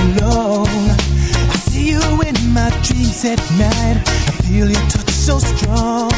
I see you in my dreams at night. I feel your touch so tears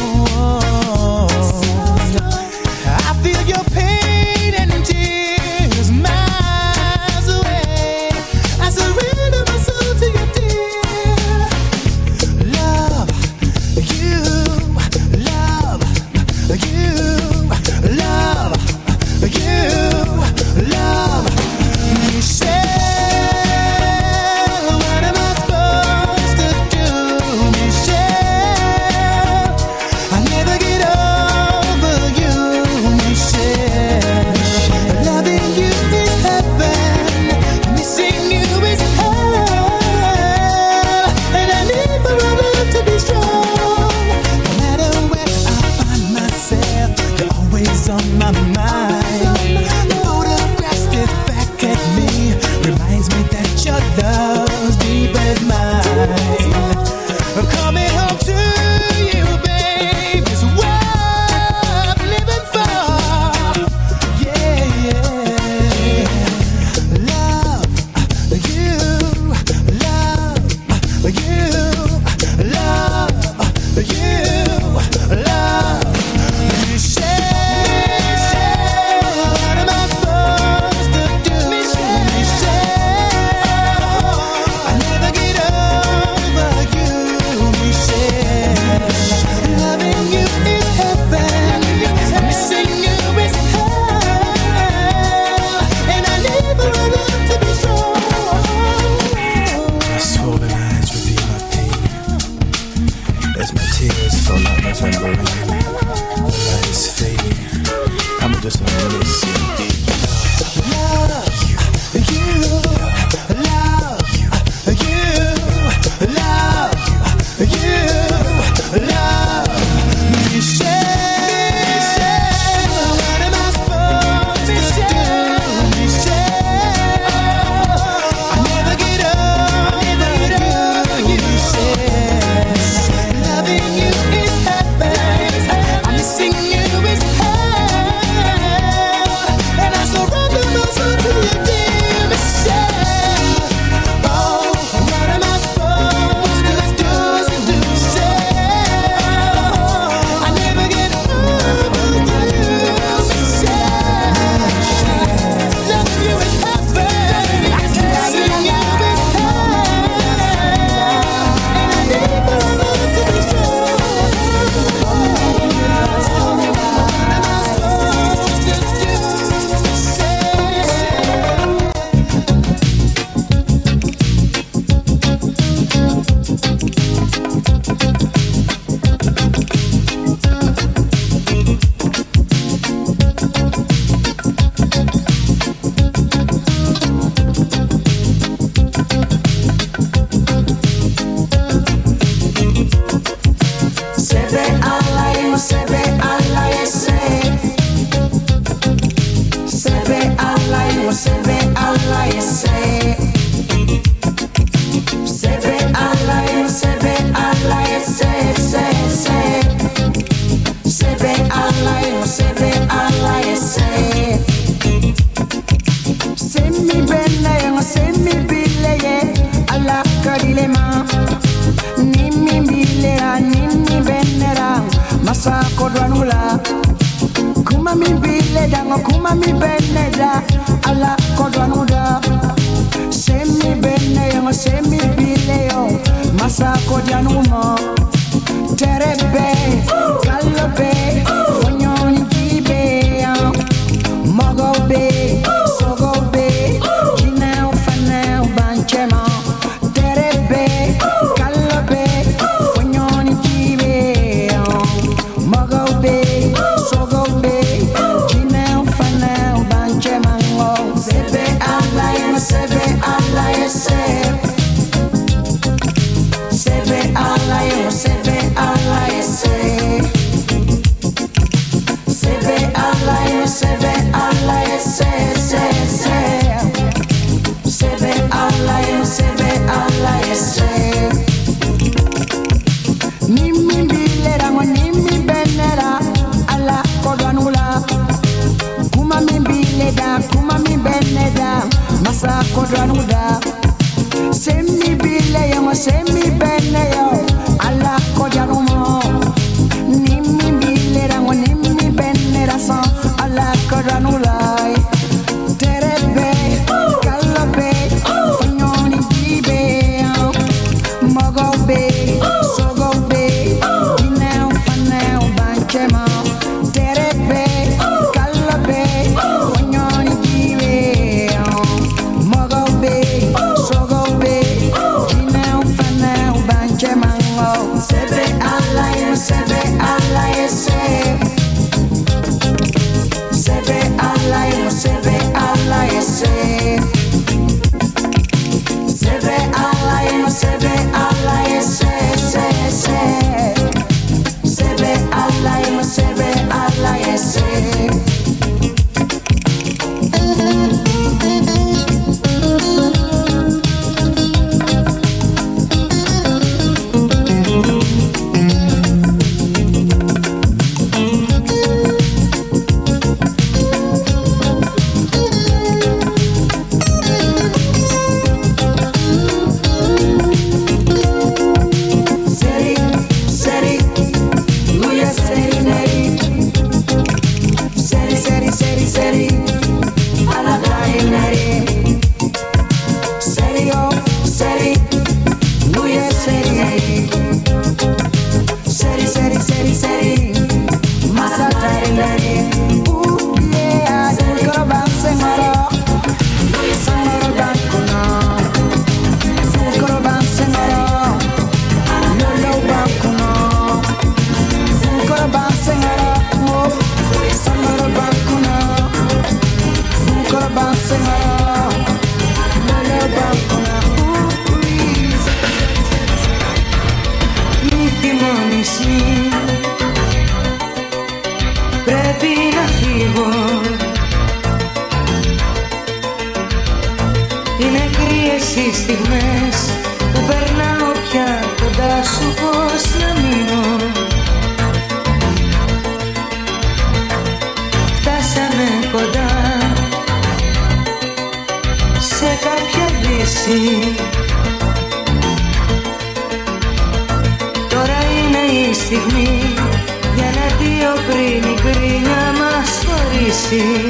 οι στιγμές που περνάω πια κοντά σου πώς να μείνω. Φτάσαμε κοντά σε κάποια δύση. Τώρα είναι η στιγμή για να δύο πριν η κρίνια μας χωρίσει.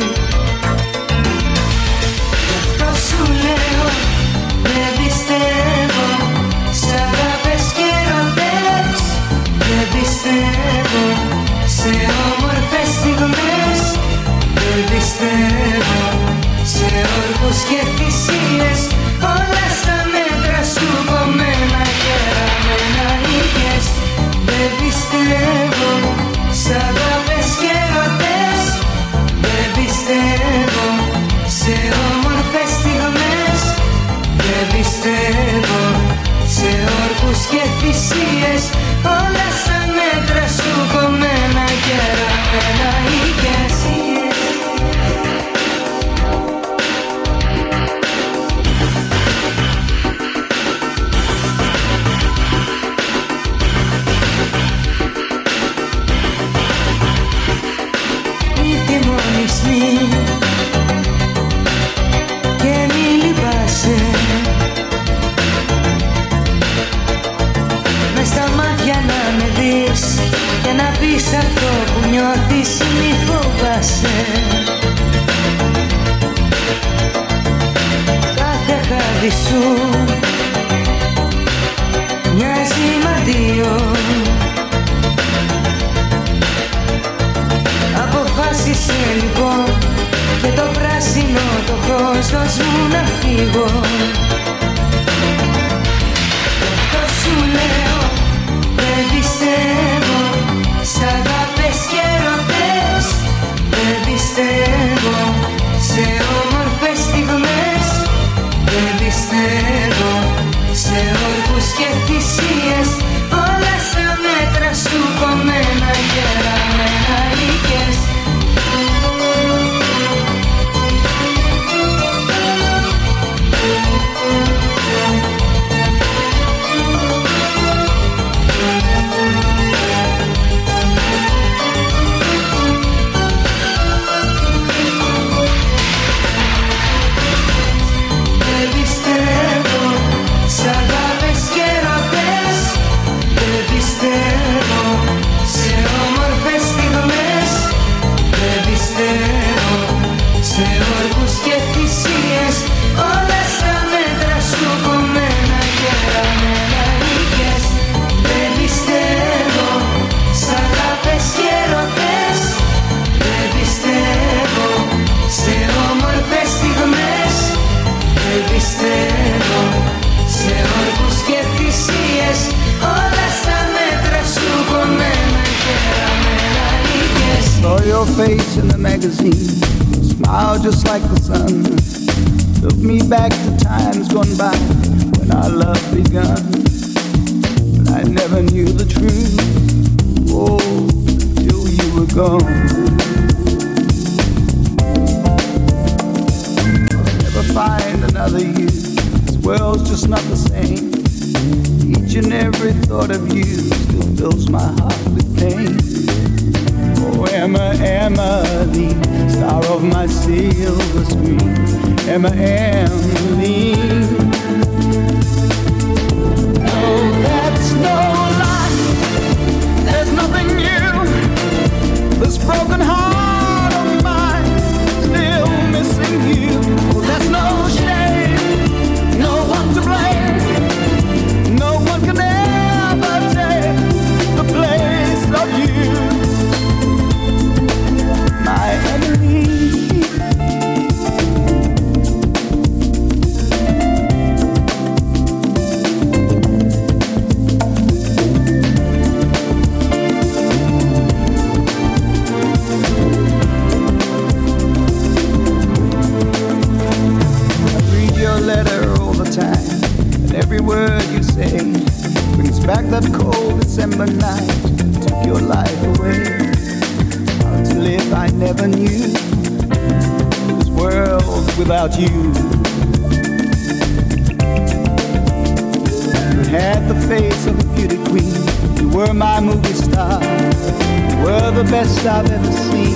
best I've ever seen,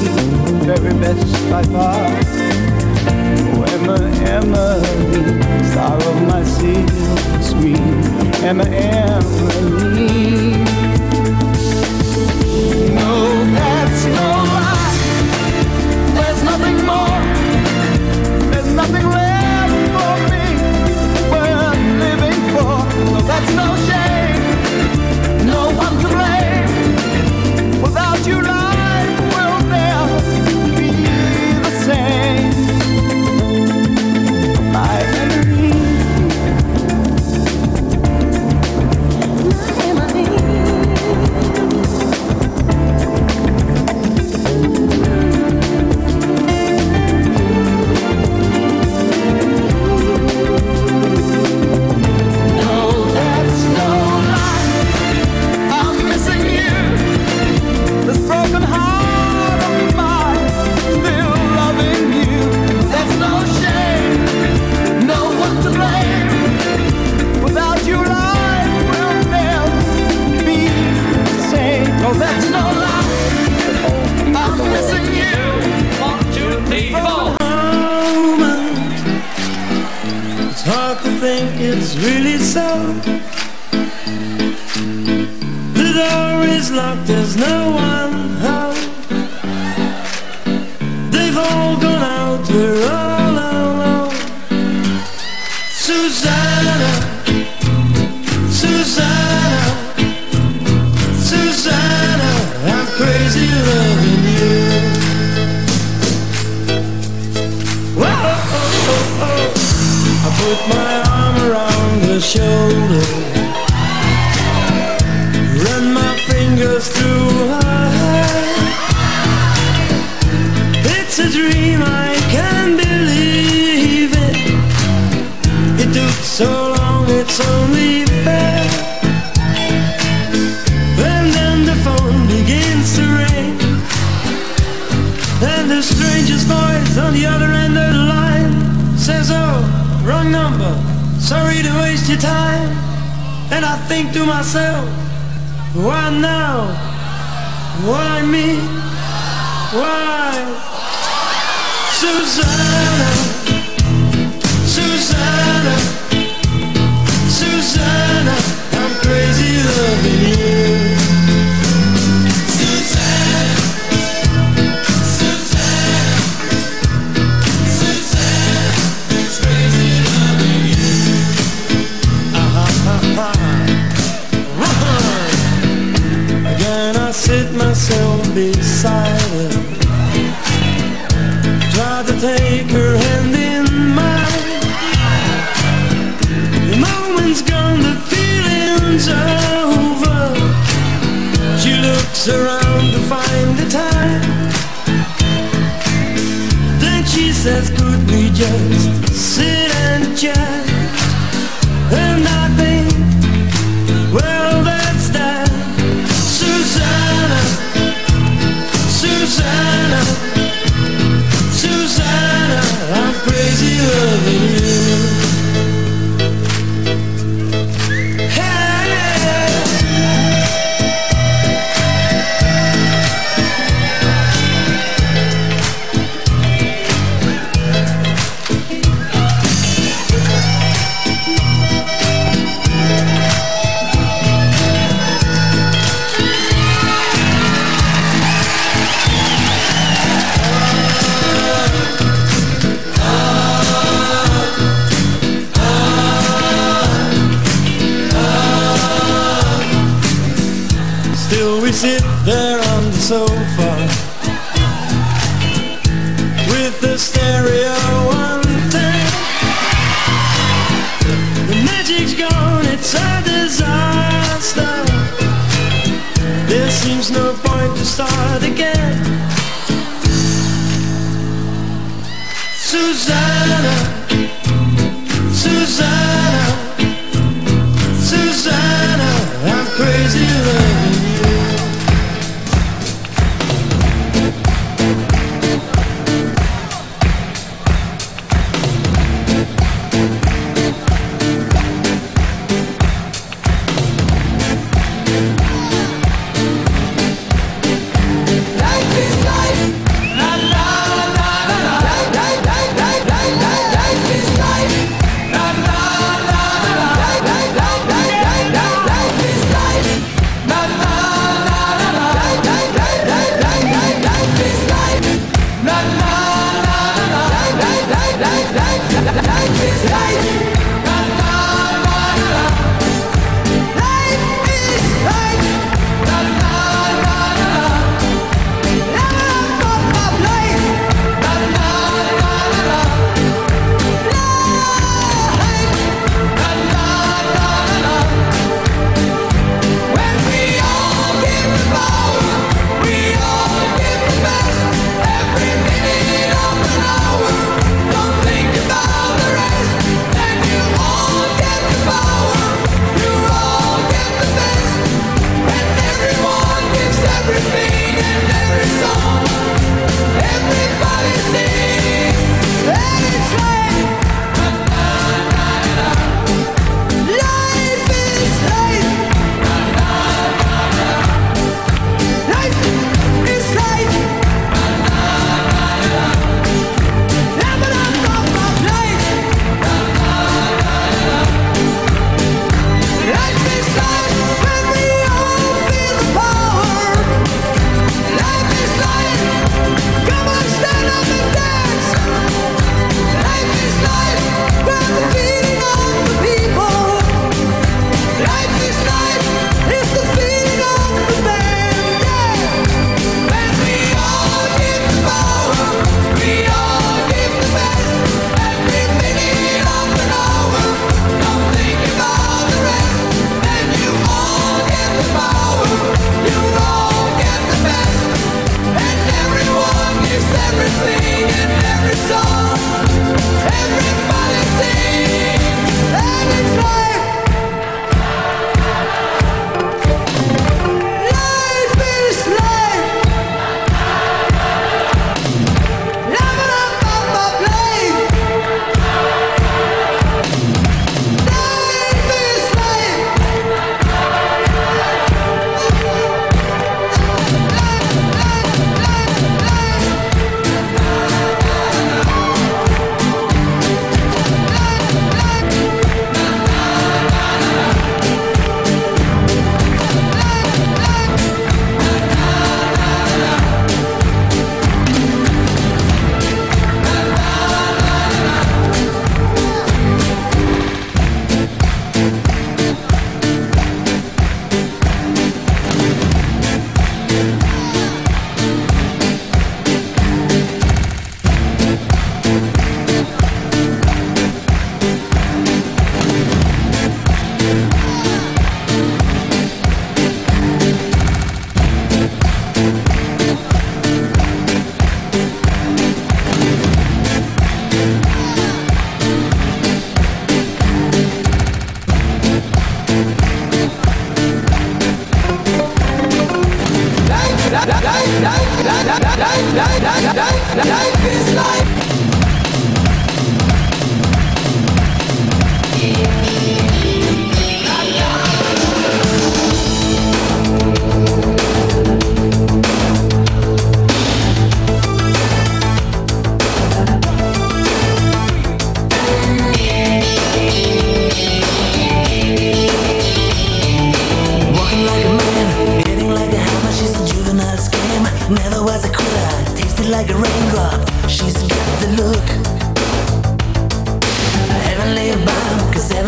very best by far. Oh, Emma, Emily, star of my silver screen, Emma, Emily. No, that's no lie. There's nothing more. There's nothing left for me worth living for. No, that's no shame. No one to blame without you. her. It's a dream, I can't believe it. It took so long, it's only fair. And then the phone begins to ring. And the stranger's voice on the other end of the line says, Oh, wrong number. Sorry to waste your time. And I think to myself, why now? Why me? Why? Susanna, Susanna. just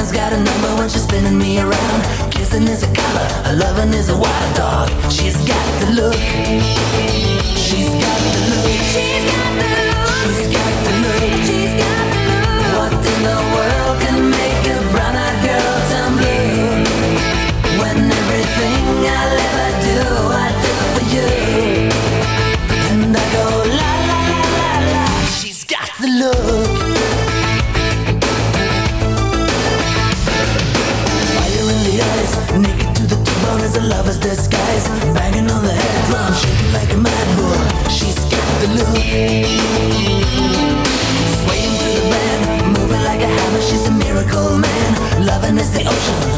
She's got a number when she's spinning me around. Kissing is a color, her loving is a wild dog. She's got the look. She's got the look. Swaying to the band, Moving like a hammer, she's a miracle man. Loving is the ocean.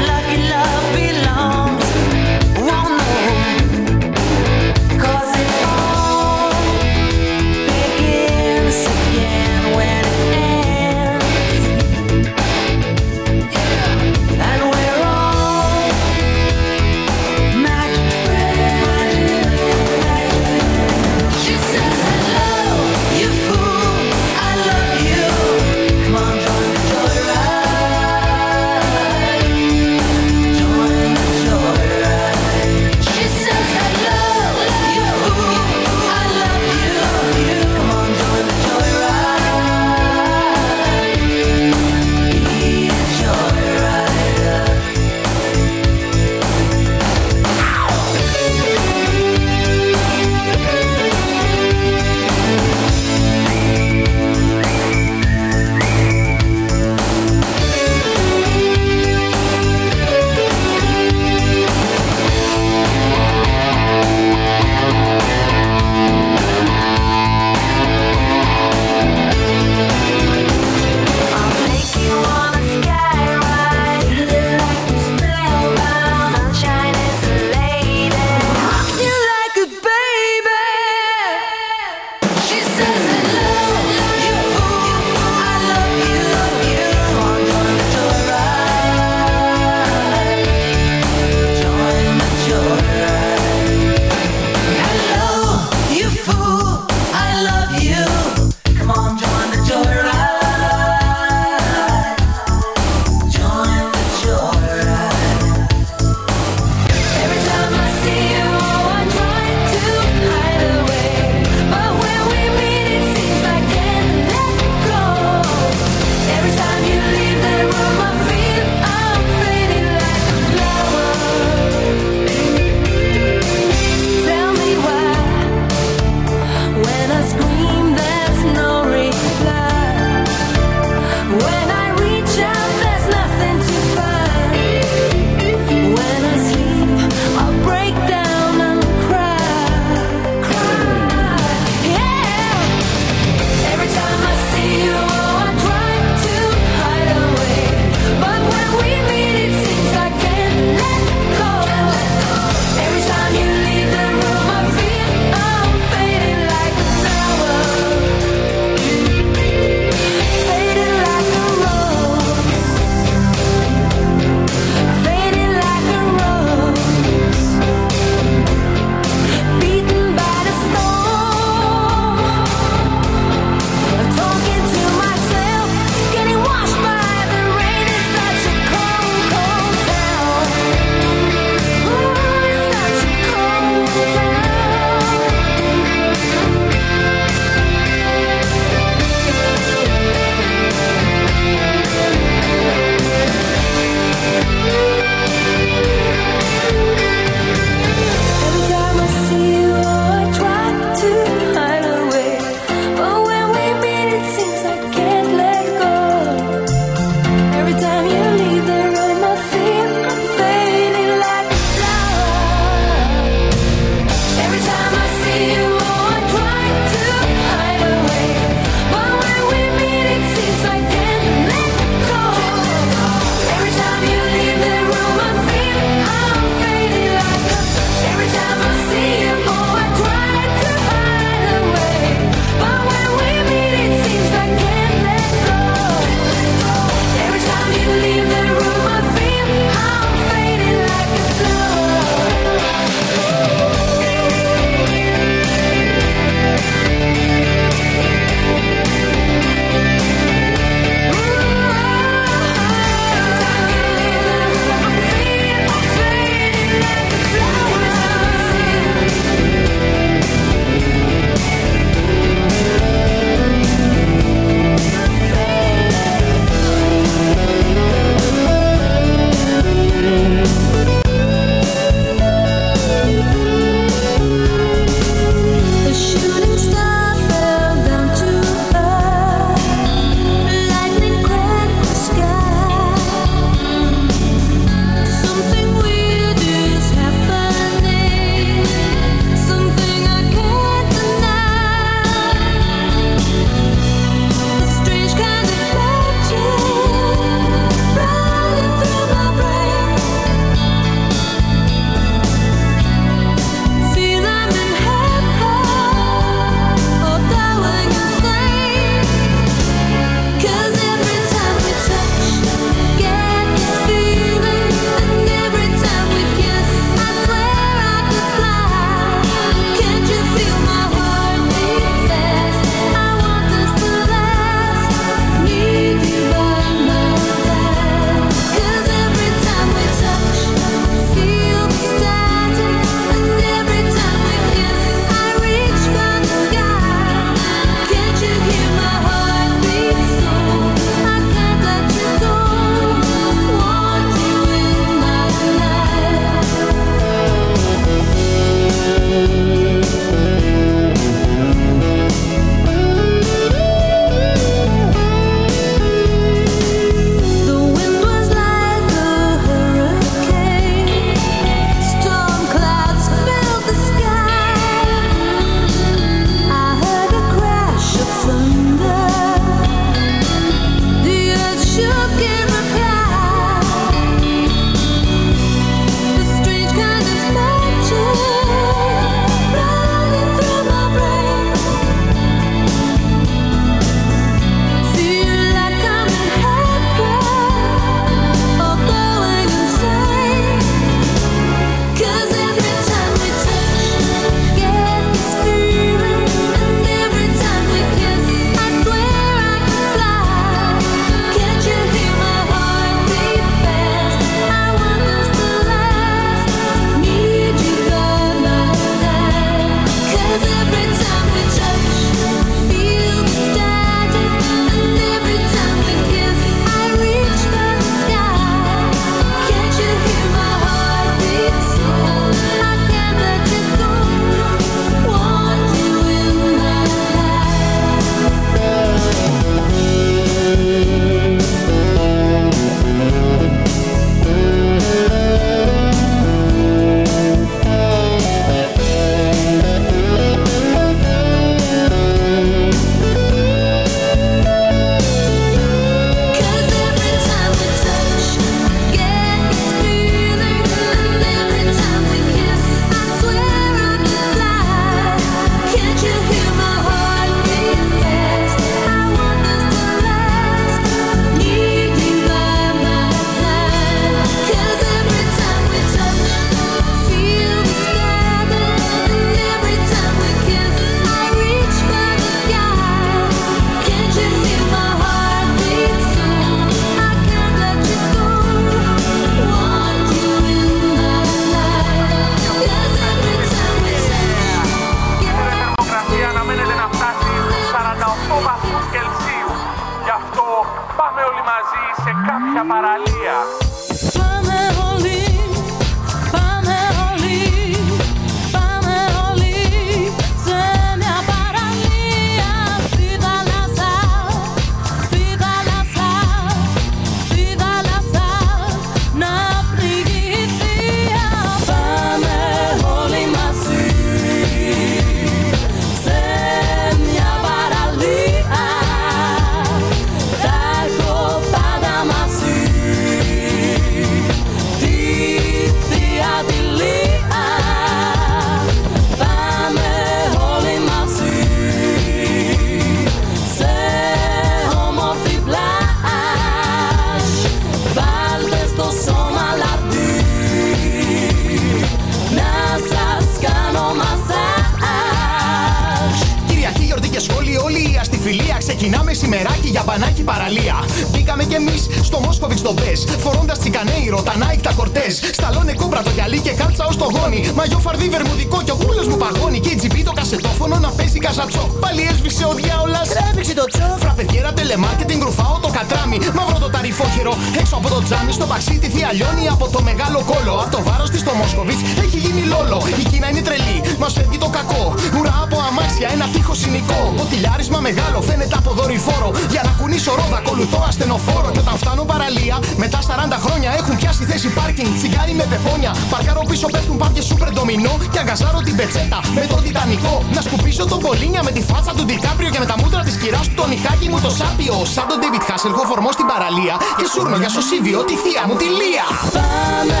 Παρκάρω πίσω πέφτουν πάπια σούπερ ντομινό. Και αγκαζάρω την πετσέτα με το τιτανικό. Να σκουπίσω τον κολίνια με τη φάτσα του Ντικάπριο και με τα μούτρα της κυράς του το νυχάκι μου το σάπιο. Σαν τον David Hasselhoff φορμός στην παραλία. Και σούρνο για σωσίβιο τη θεία μου τη Λία. Πάμε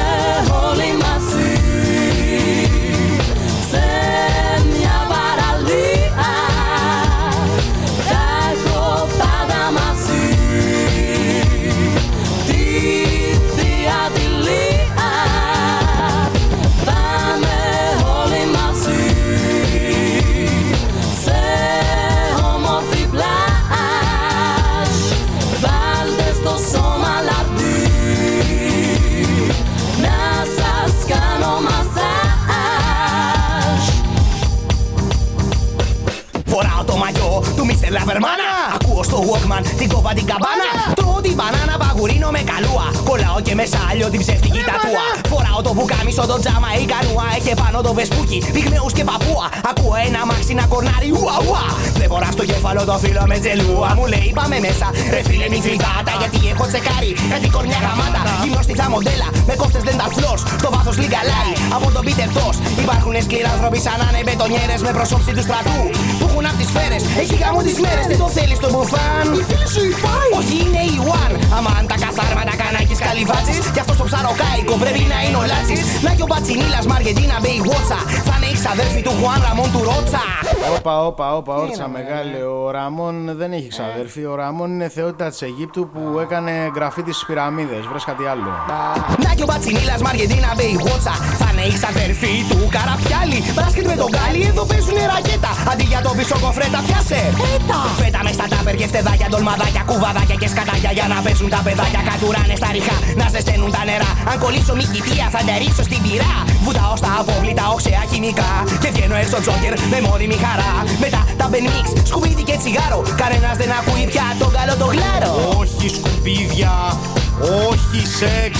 όλοι μαζί του Mr. Λαβερμάνα. Ακούω στο Walkman την κόβα την καμπάνα. Τρώω την μπανάνα παγουρίνο με καλούα. Κολλάω και με σάλιο την ψεύτικη τατούα. Φοράω το μπουκάμισο το τζάμα η κανούα. Έχει πάνω το βεσπούκι, πυγμέους και παππούα. Ακούω ένα μάξι να κορνάρει ουα ουα. Βλέπω να στο κέφαλο το φίλο με τζελούα. Μου λέει πάμε μέσα, ρε φίλε μη φρυγάτα. Γιατί έχω τσεκάρει κάτι κορνιά γαμάτα. Γυμνός στη μοντέλα με κόφτες δεν τα φλός. Στο βάθος λιγκαλάει από τον Πίτερ Τος. Υπάρχουν σκληρά άνθρωποι σαν να είναι μπετονιέρες με προσώψη του στρατού. Που έχουν απ' τις σφαίρες, έχει γάμο τις μέρες. Δεν το θέλεις το μπουφάν. Η φίλη σου η φάι. Όχι είναι η One. Αμάν τα καθάρματα κανάκης καλυβάτσης. Κι αυτός ο ψαροκάικο πρέπει να είναι ο Λάτσης. Να και ο Μπατσινίλας Μαργεντίνα Μπέι Βότσα. Θα είναι η ξαδέρφη του Χουάν Ραμόν του Ρότσα. Όπα, όπα, όπα, όρτσα μεγάλη. Ο Ραμόν δεν έχει ξαδέρφη. Ο Ραμόν είναι θεότητα της Αιγύπτου που έκανε γραφίτι στι πυραμίδε. Βρες κάτι άλλο. Να και ο Μπατσινίλας Μαργεντίνα Μπέι Βότσα. Θα είναι η ξαδέρφη του Καραπιάλι. Μπάσκετ με τον Γκάλι, εδώ παίζουνε ρακέτα. Αντί για το πίσω κοφρέτα, πιάσε. Έτα. Φέτα μες στα τάπερ και φτεδάκια, ντολμαδάκια, κουβαδάκια και σκατάκια για να παίζουν τα παιδάκια. Κατουράνε στα ριχά, να ζεσταίνουν τα νερά. Αν κολλήσω μη κοιτία, θα τα ρίξω στην πυρά. Βουτάω στα απόβλητα, οξέα χημικά. Και βγαίνω έξω τζόκερ με μόνιμη χαρά. Μετά τα μπενίξ, σκουπίδι και τσιγάρο. Κανένας δεν ακούει πια τον καλό το γλάρο. Όχι σκουπίδια, όχι σεξ,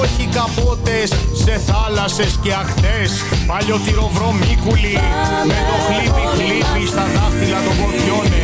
όχι καπότες σε θάλασσες και ακτές. Παλιωτηροβρομίκουλοι με το χλίπι χλίπι στα δάχτυλα των ποδιώνε.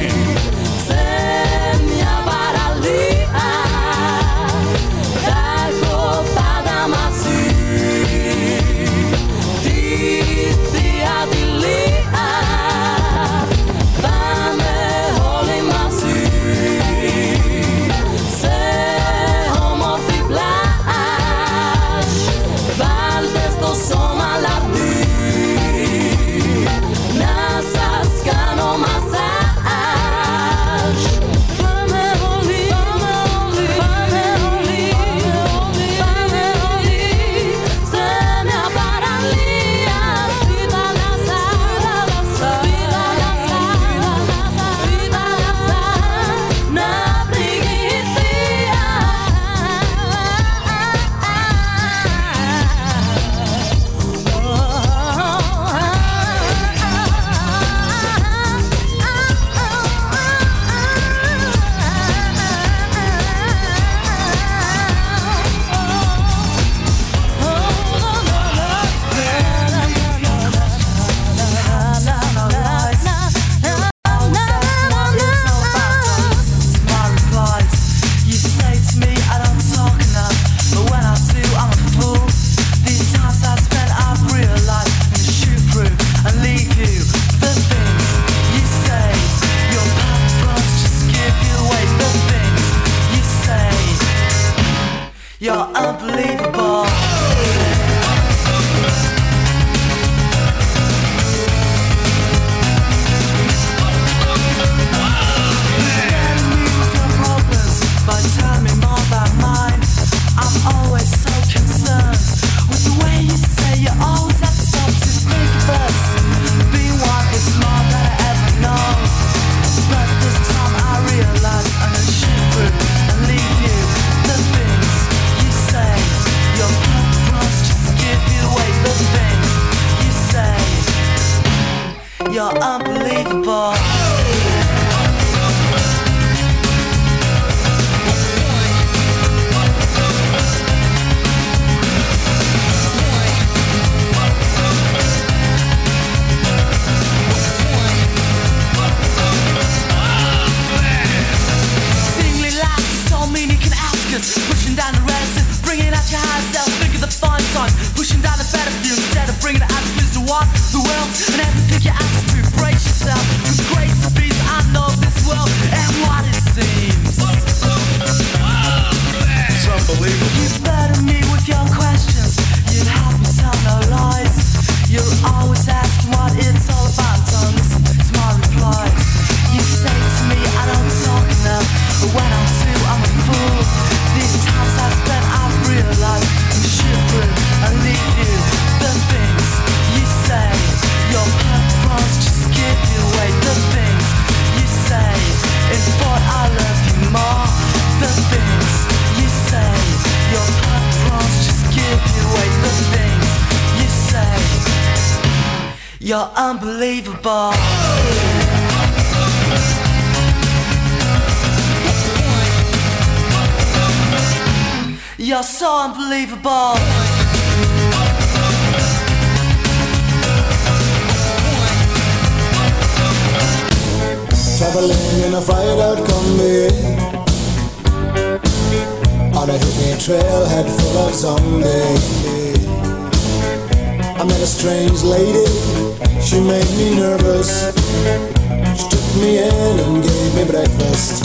unbelievable. You're so unbelievable. Traveling in a fired out combi On a hippie trailhead full of zombies I met a strange lady, she made me nervous. She took me in and gave me breakfast.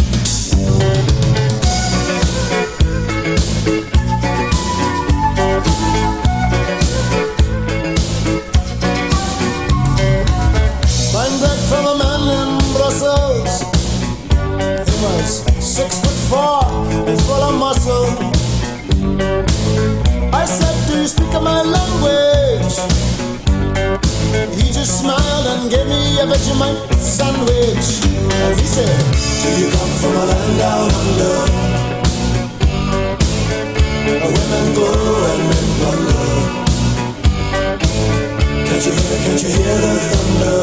Buying bread from a man in Brussels. He was six foot four and full of muscle. I said, Do you speak of my language? gave me a Vegemite sandwich. And he said, Do you come from a land down under? Where women go and men wonder. Can't you hear, can't you hear the thunder?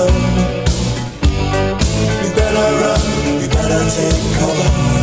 You better run, you better take cover.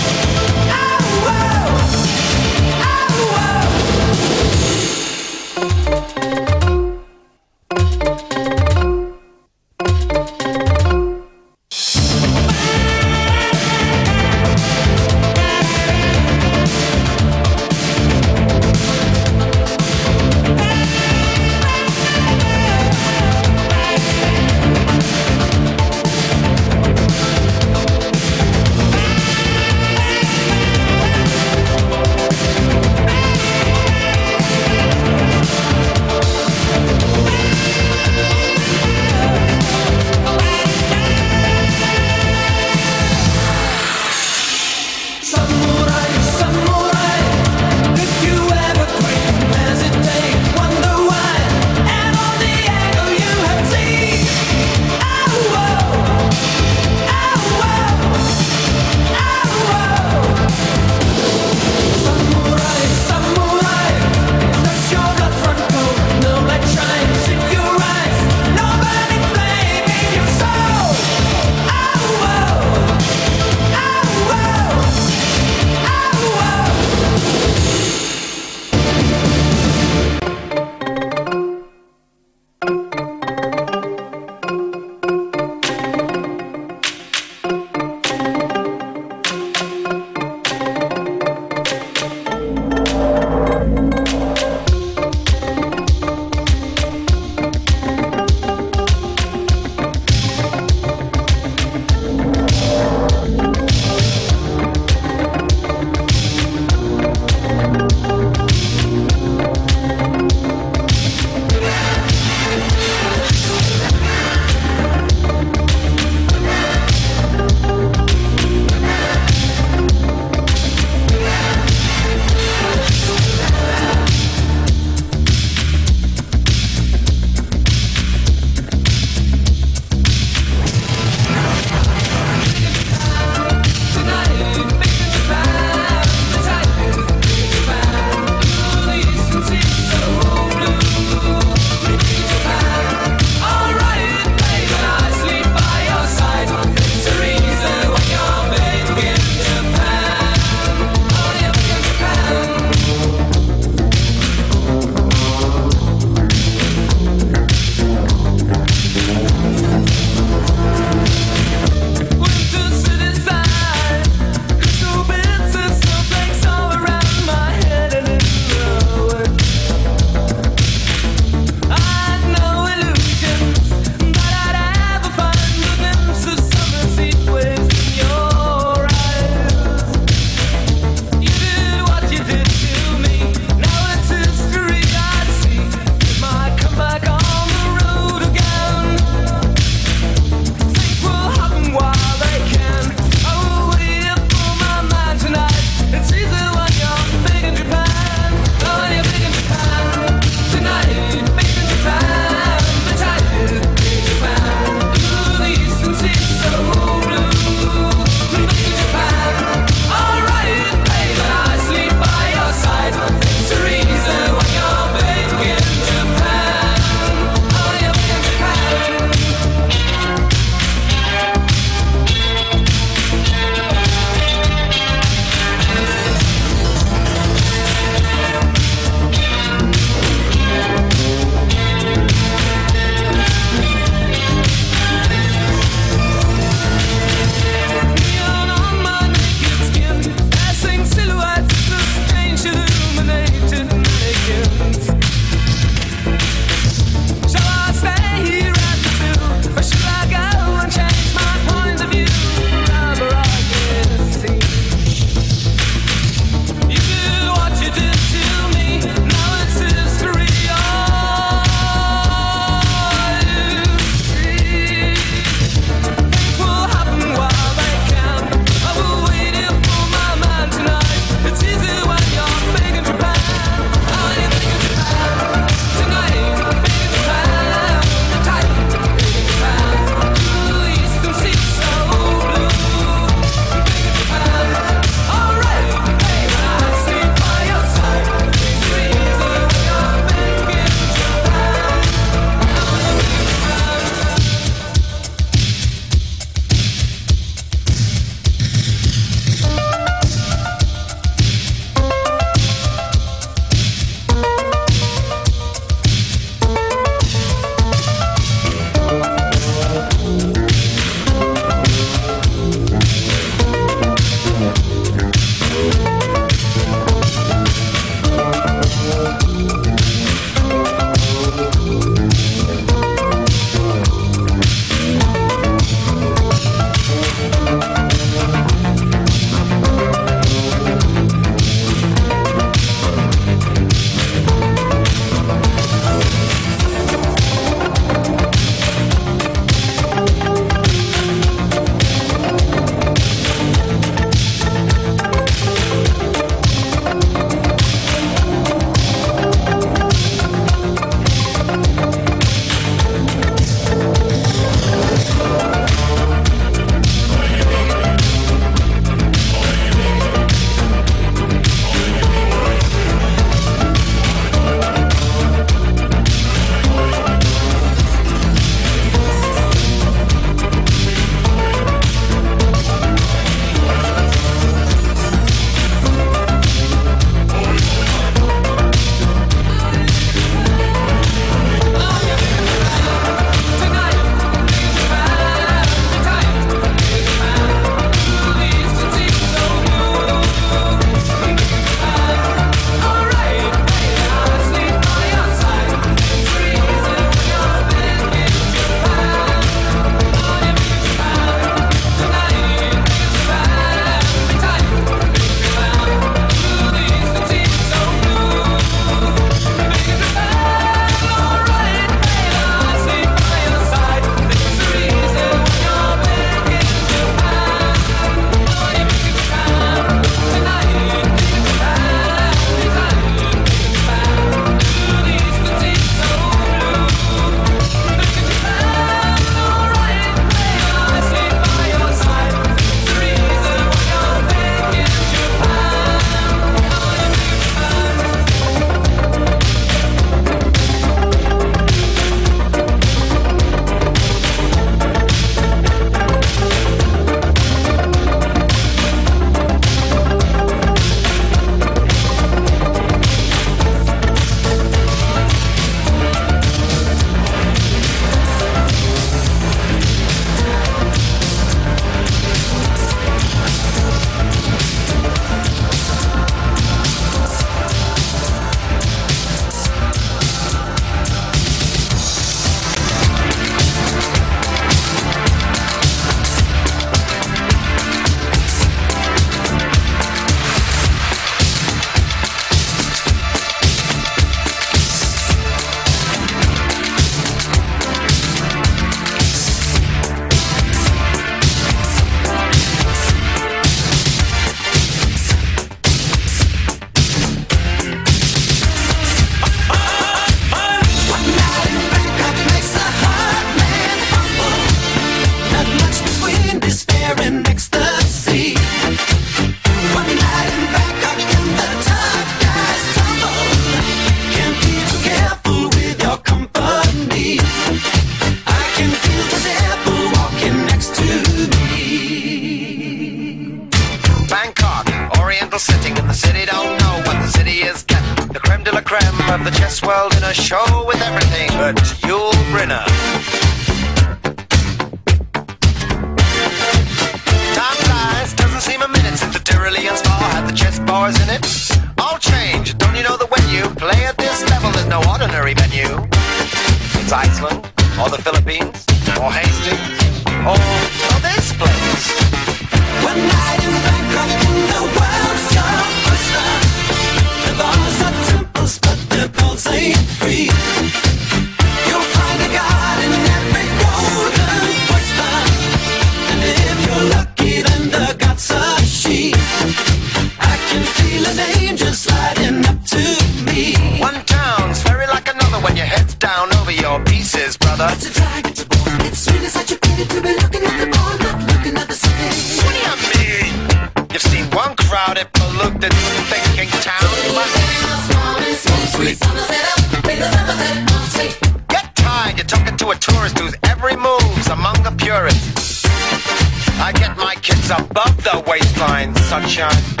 Above the waistline, sunshine.